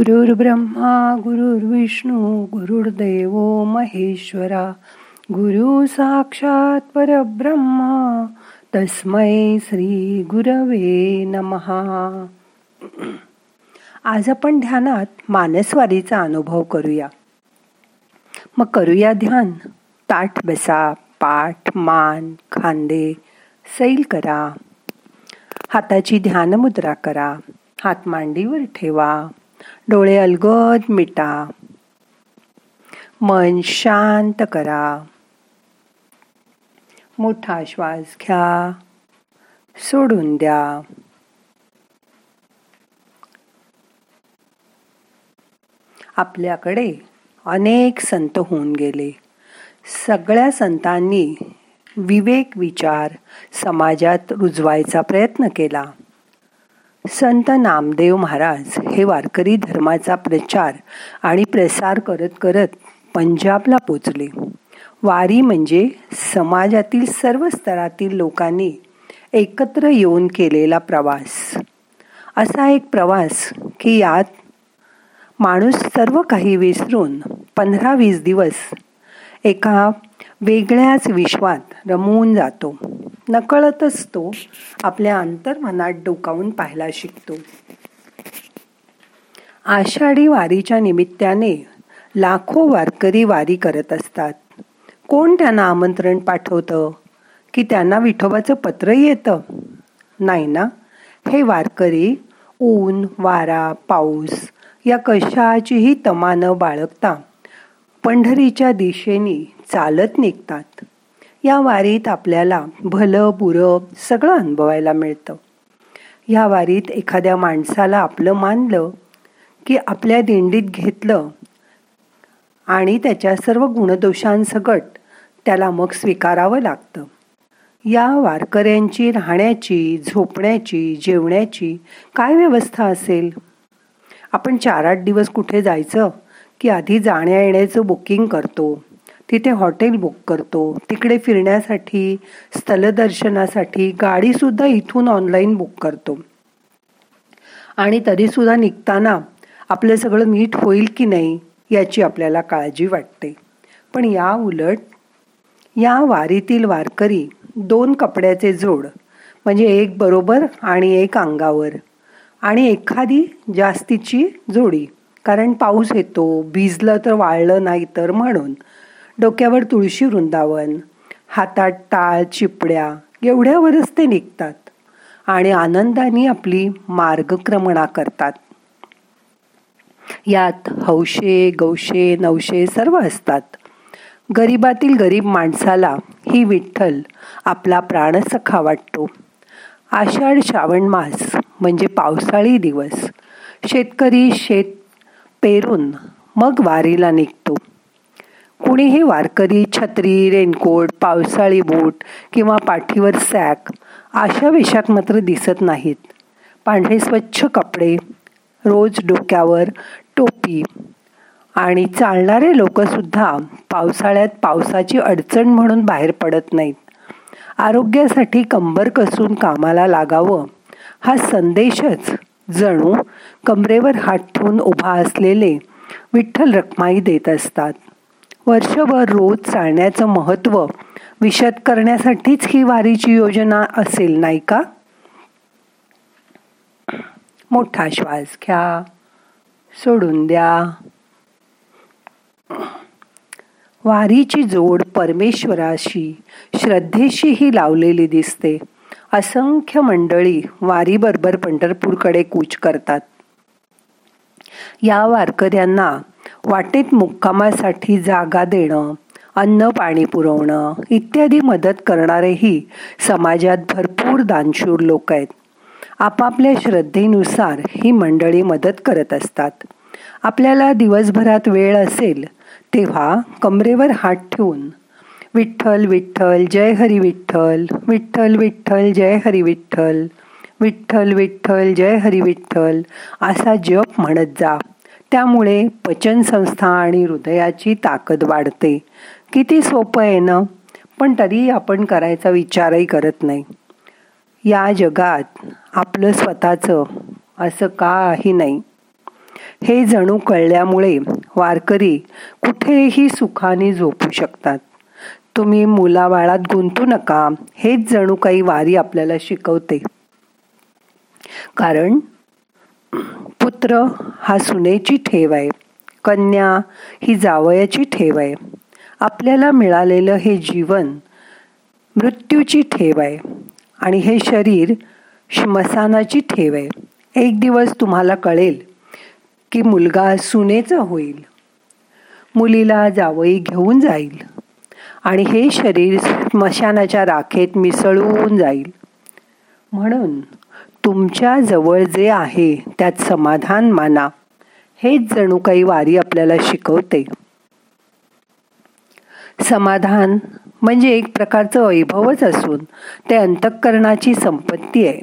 गुरुर्ब्रह्मा गुरुर्विष्णू गुरुर्देव महेश्वरा गुरु साक्षात परब्रह्मा तस्मै श्री गुरवे नमहा आज आपण ध्यानात मानसवारीचा अनुभव करूया. मग करूया ध्यान. ताठ बसा पाठ मान खांदे सैल करा. हाताची ध्यानमुद्रा करा. हात मांडीवर ठेवा. डोळे अलगद मिटा. मन शांत करा. मोठा श्वास घ्या. सोडून द्या. आपल्याकडे अनेक संत होऊन गेले. सगळ्या संतांनी विवेक विचार समाजात रुजवायचा प्रयत्न केला. संत नामदेव महाराज हे वारकरी धर्माचा प्रचार आणि प्रसार करत करत पंजाबला पोचले. वारी म्हणजे समाजातील सर्व स्तरातील लोकांनी एकत्र येऊन केलेला प्रवास. असा एक प्रवास की यात माणूस सर्व काही विसरून पंधरा वीस दिवस एका वेगळ्याच विश्वात रमवून जातो. नकळतच तो आपल्या अंतर्मनात डोकावून पाहायला शिकतो. आषाढी वारीच्या निमित्ताने लाखो वारकरी वारी करत असतात. कोण त्यांना आमंत्रण पाठवतं? की त्यांना विठोबाचं पत्र येतं? नाही ना? हे वारकरी ऊन वारा पाऊस या कशाचीही तमा न बाळगता. पंढरीच्या दिशेने चालत निघतात. या वारीत आपल्याला भलं बुरं सगळं अनुभवायला मिळतं. या वारीत एखाद्या माणसाला आपलं मानलं की आपल्या दिंडीत घेतलं आणि त्याच्या सर्व गुणदोषांसकट त्याला मग स्वीकारावं लागतं. या वारकऱ्यांची राहण्याची झोपण्याची जेवण्याची काय व्यवस्था असेल? आपण चार आठ दिवस कुठे जायचं की आधी जाण्या येण्याचं बुकिंग करतो? तिथे हॉटेल बुक करतो. तिकडे फिरण्यासाठी स्थलदर्शनासाठी गाडीसुद्धा इथून ऑनलाईन बुक करतो. आणि तरीसुद्धा निघताना आपलं सगळं नीट होईल की नाही याची आपल्याला काळजी वाटते. पण या उलट या वारीतील वारकरी दोन कपड्याचे जोड म्हणजे एक बरोबर आणि एक अंगावर आणि एखादी जास्तीची जोडी. कारण पाऊस येतो भिजलं तर वाळलं नाही तर म्हणून. डोक्यावर तुळशी वृंदावन हातात टाळ चिपड्या एवढ्यावरच ते निघतात आणि आनंदाने आपली मार्गक्रमणा करतात. यात हौशे गौशे नवशे सर्व असतात. गरीबातील गरीब माणसाला ही विठ्ठल आपला प्राणसखा वाटतो. आषाढ श्रावण मास म्हणजे पावसाळी दिवस. शेतकरी शेत पेरून मग वारीला निघतो. कुणीही वारकरी छत्री रेनकोट पावसाळी बूट किंवा पाठीवर सॅक अशा वेशात मात्र दिसत नाहीत. पांढरे स्वच्छ कपडे रोज डोक्यावर टोपी आणि चालणारे लोकसुद्धा पावसाळ्यात पावसाची अडचण म्हणून बाहेर पडत नाहीत. आरोग्यासाठी कंबर कसून कामाला लागावं हा संदेशच जणू कमरेवर हात ठेवून उभा असलेले विठ्ठल रखमाई देत असतात. वर्षभर रोज चालण्याचं महत्त्व विशद करण्यासाठीच ही वारीची योजना असेल नाही का? मोठा श्वास घ्या सोडून द्या. वारीची जोड परमेश्वराशी श्रद्धेशीही लावलेली दिसते. असंख्य मंडळी वारीबरोबर पंढरपूरकडे कूच करतात. या वारकऱ्यांना वाटेत मुक्कामासाठी जागा देणं अन्न पाणी पुरवणं इत्यादी मदत करणारेही समाजात भरपूर दानशूर लोक आहेत. आपापल्या श्रद्धेनुसार ही मंडळी मदत करत असतात. आपल्याला दिवसभरात वेळ असेल तेव्हा कमरेवर हात ठेवून विठ्ठल विठ्ठल जय हरी विठ्ठल विठ्ठल विठ्ठल जय हरी विठ्ठल विठ्ठल विठ्ठल जय हरी विठ्ठल असा जप म्हणत जा. त्यामुळे पचनसंस्था आणि हृदयाची ताकद वाढते. किती सोपं आहे ना? पण तरी आपण करायचा विचारही करत नाही. या जगात आपलं स्वतःचं असं काही नाही. हे जणू कळल्यामुळे वारकरी कुठेही सुखाने झोपू शकतात. तुम्ही मुलाबाळात गुंतू नका. हेच जणू काही वारी आपल्याला शिकवते. कारण पुत्र हा सुनेची ठेव आहे. कन्या ही जावयाची ठेव आहे. आपल्याला मिळालेलं हे जीवन मृत्यूची ठेव आहे. आणि हे शरीर श्मशानाची ठेव आहे. एक दिवस तुम्हाला कळेल की मुलगा सुनेचा होईल. मुलीला जावई घेऊन जाईल. आणि हे शरीर स्मशानाच्या राखेत मिसळून जाईल. म्हणून तुमच्या जवळ जे आहे त्यात समाधान माना. हेच जणू काही वारी आपल्याला शिकवते. समाधान म्हणजे एक प्रकारचं वैभवच असून ते अंतःकरणाची संपत्ती आहे.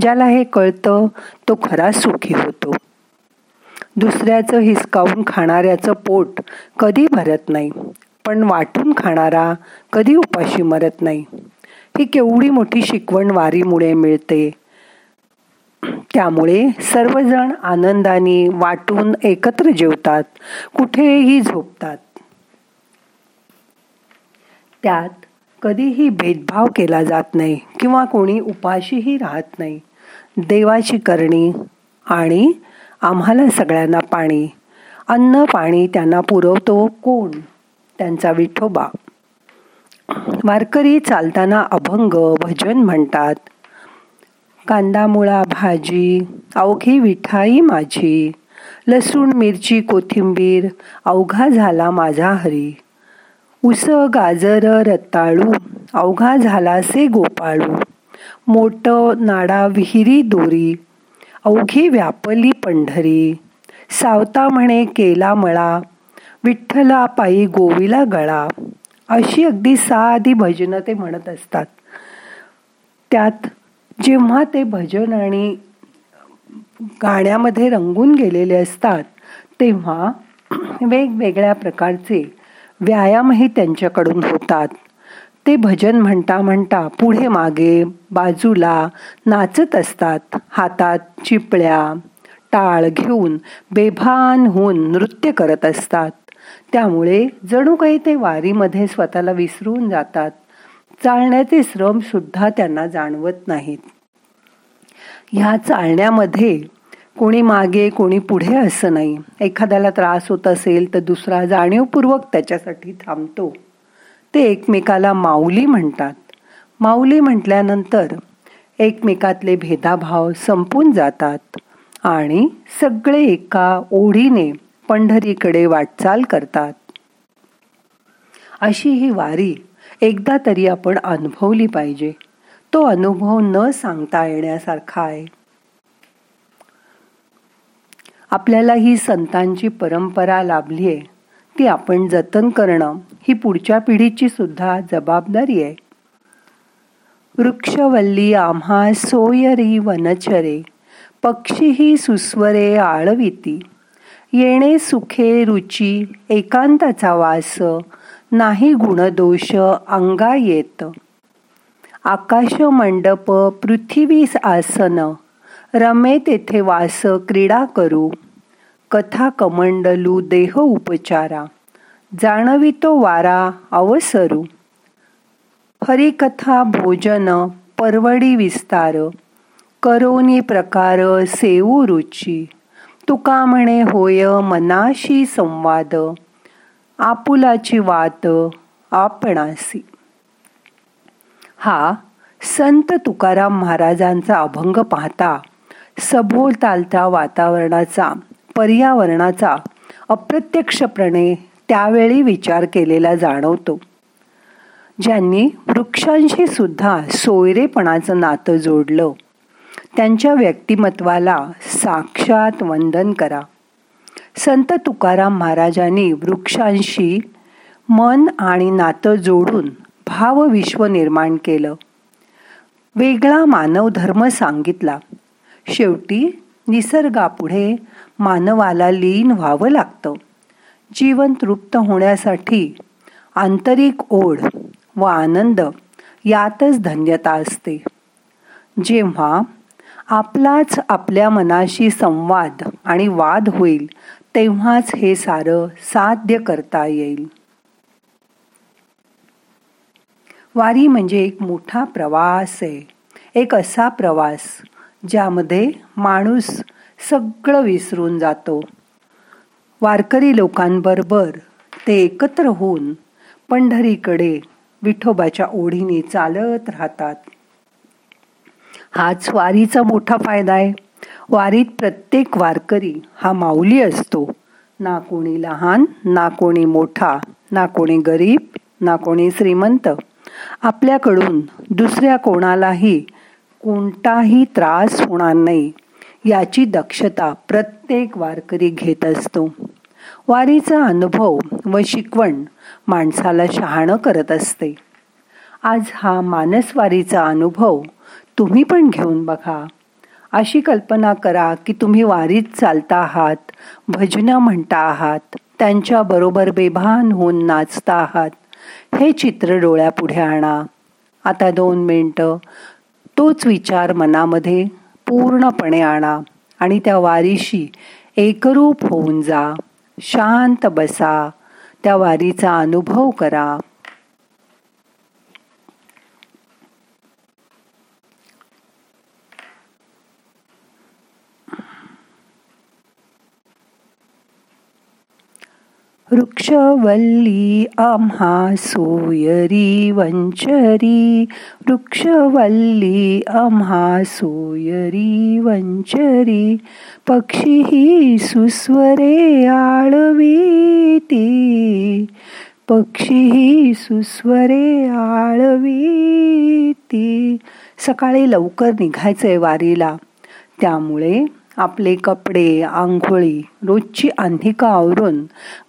ज्याला हे कळतं तो खरा सुखी होतो. दुसऱ्याचं हिसकावून खाणाऱ्याचं पोट कधी भरत नाही पण वाटून खाणारा कधी उपाशी मरत नाही. ही केवढी मोठी शिकवण वारीमुळे मिळते त्यामुळे सर्वजण आनंदाने वाटून एकत्र जेवतात कुठेही झोपतात. त्यात कधीही भेदभाव केला जात नाही किंवा कोणी उपाशीही राहत नाही. देवाची करणी आणि आम्हाला सगळ्यांना पाणी. अन्न पाणी त्यांना पुरवतो कोण? त्यांचा विठोबा. वारकरी चालताना अभंग भजन म्हणतात. कांदा मुळा भाजी अवघी विठाई माझी. लसूण मिरची कोथिंबीर अवघा झाला माझा हरी. उस गाजर रताळू अवघा झाला से गोपाळू. मोठ नाडा विहिरी दोरी अवघी व्यापली पंढरी. सावता म्हणे केला मळा विठ्ठला पायी गोविला गळा. अशी अगदी साधी भजनं ते म्हणत असतात. त्यात जेव्हा ते भजन आणि गाण्यामध्ये रंगून गेलेले असतात तेव्हा वेगवेगळ्या प्रकारचे व्यायामही त्यांच्याकडून होतात. ते भजन म्हणता म्हणता पुढे मागे बाजूला नाचत असतात हातात चिपळ्या टाळ घेऊन बेभान होऊन नृत्य करत असतात. त्यामुळे जणू काही ते वारीमध्ये स्वतःला विसरून जातात. चालण्याचे श्रम सुद्धा त्यांना जाणवत नाहीत. ह्या चालण्यामध्ये कोणी मागे कोणी पुढे असं नाही. एखाद्याला त्रास होत असेल तर दुसरा जाणीवपूर्वक त्याच्यासाठी थांबतो. ते एकमेकाला माऊली म्हणतात. माऊली म्हटल्यानंतर एकमेकातले भेदाभाव संपून जातात आणि सगळे एका ओढीने पंढरीकडे वाटचाल करतात. अशी ही वारी एकदा तरी आपण अनुभवली पाहिजे. तो अनुभव न सांगता येण्यासारखा आहे. आपल्याला ही संतांची परंपरा लाभली आहे. ती आपण जतन करणं ही पुढच्या पिढीची सुद्धा जबाबदारी आहे. वृक्षवल्ली आम्हा सोयरी वनचरे पक्षीही सुस्वरे आळविती. येणे सुखे रुची एकांताचा वास नाही गुणदोष अंगा येत. आकाश मंडप पृथ्वी आसन. रमे तेथे वास क्रीडा करू. कथा कमंडलू देह उपचारा. जाणवितो वारा अवसरू. हरिकथा भोजन परवडी विस्तार. करोनी प्रकार सेऊ रुची. तुका म्हणे होय मनाशी संवाद. आपुलाची वात आपणासी. हा संत तुकाराम महाराजांचा अभंग पाहता सभोवतालच्या वातावरणाचा पर्यावरणाचा अप्रत्यक्षपणे त्यावेळी विचार केलेला जाणवतो. ज्यांनी वृक्षांशी सुद्धा सोयरेपणाचं नातं जोडलं त्यांच्या व्यक्तिमत्वाला साक्षात वंदन करा. संत तुकाराम महाराजांनी वृक्षांशी मन आणि नातं जोडून भावविश्व निर्माण केलं. वेगळा मानव धर्म सांगितला. शेवटी निसर्गापुढे मानवाला लीन व्हावं लागतं. जीवन तृप्त होण्यासाठी आंतरिक ओढ व आनंद यातच धन्यता असते. जेव्हा आपलाच आपल्या मनाशी संवाद आणि वाद होईल तेव्हाच हे सारं साध्य करता येईल. वारी म्हणजे एक मोठा प्रवास आहे. एक असा प्रवास ज्यामध्ये माणूस सगळं विसरून जातो. वारकरी लोकांबरोबर ते एकत्र होऊन पंढरीकडे विठोबाच्या ओढीने चालत राहतात. हाच वारीचा मोठा फायदा आहे. वारीत प्रत्येक वारकरी हा माऊली असतो. ना कोणी लहान ना कोणी मोठा ना कोणी गरीब ना कोणी श्रीमंत. आपल्याकडून दुसऱ्या कोणालाही कोणताही त्रास होणार नाही याची दक्षता प्रत्येक वारकरी घेत असतो. वारीचा अनुभव व शिकवण माणसाला शहाणं करत असते. आज हा मानसवारीचा अनुभव तुम्ही पण घेऊन बघा. अशी कल्पना करा की तुम्ही वारीत चालता आहात भजनं म्हणता आहात त्यांच्याबरोबर बेभान होऊन नाचता आहात. हे चित्र डोळ्यापुढे आणा. आता दोन मिनटं. तोच विचार मनामध्ये पूर्णपणे आणा आणि त्या वारीशी एकरूप होऊन जा. शांत बसा. त्या वारीचा अनुभव करा. वृक्षवल्ली आम्हा सोयरी वंचरी वृक्षवल्ली आम्हा सोयरी वंचरी पक्षी ही सुस्वरे आळवीती पक्षी ही सुस्वरे आळवीती. सकाळी लवकर निघायचंय वारीला त्यामुळे आपले कपडे आंघोळी रोजची अंधिका आवरून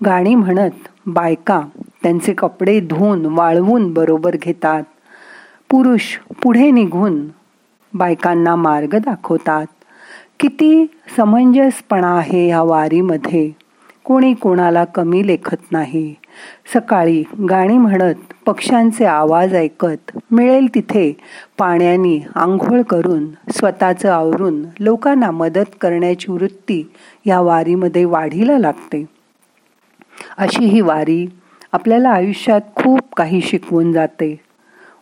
गाणी म्हणत बायका त्यांचे कपडे धुवून वाळवून बरोबर घेतात. पुरुष पुढे निघून बायकांना मार्ग दाखवतात. किती समंजसपणा आहे ह्या वारीमध्ये. कोणी कोणाला कमी लेखत नाही. सकाळी गाणी म्हणत पक्ष्यांचे आवाज ऐकत मिळेल तिथे पाण्याने आंघोळ करून स्वतःचं आवरून लोकांना मदत करण्याची वृत्ती या वारीमध्ये वाढीला लागते. अशी ही वारी आपल्याला आयुष्यात खूप काही शिकवून जाते.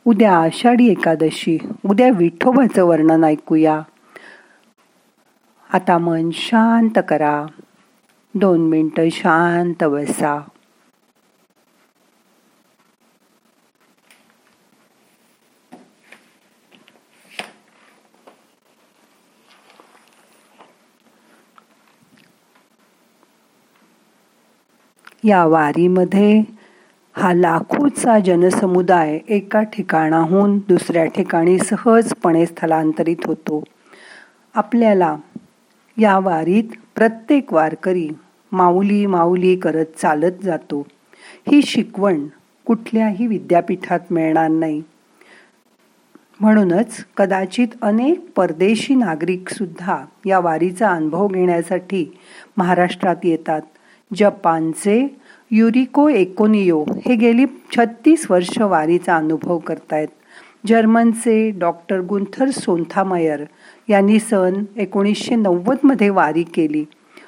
उद्या आषाढी एकादशी उद्या विठोबाचं वर्णन ऐकूया. आता मन शांत करा. दोन मिनटं शांत बसा. या वारीमध्ये हा लाखोचा जनसमुदाय एका ठिकाणाहून दुसऱ्या ठिकाणी सहजपणे स्थलांतरित होतो. आपल्याला या वारीत प्रत्येक वारकरी माऊली माऊली करत चालत जातो. ही शिकवण कुठल्याही विद्यापीठात मिळणार नाही. म्हणूनच कदाचित अनेक परदेशी नागरिकसुद्धा या वारीचा अनुभव घेण्यासाठी महाराष्ट्रात येतात. जपानचे युरिको एकोनियो हे गेली छत्तीस वर्ष वारीचा अनुभव करतायत. जर्मनचे डॉक्टर गुंथर सोंथामयर यांनी सन एकोणीसशे नव्वदमध्ये वारी केली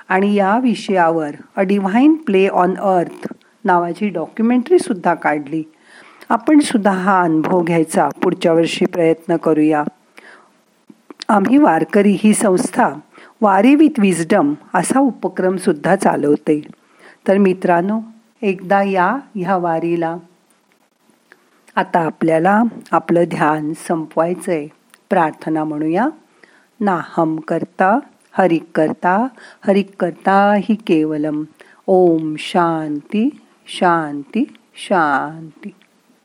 आणि या विषयावर अ डिव्हाइन प्ले ऑन अर्थ नावाची डॉक्युमेंटरी सुद्धा काढली. आपण सुद्धा हा अनुभव घ्यायचा. पुढच्या वर्षी प्रयत्न करूया. आम्ही वारकरी ही संस्था वारी विथ विजडम असा उपक्रमसुद्धा चालवते. तर मित्रांनो एकदा या ह्या वारीला. आता आपल्याला आपलं ध्यान संपवायचं आहे प्रार्थना म्हणूया. नाहम करता हरिक करता हरिक करता हि केवलम. ओम शांती शांती शांती.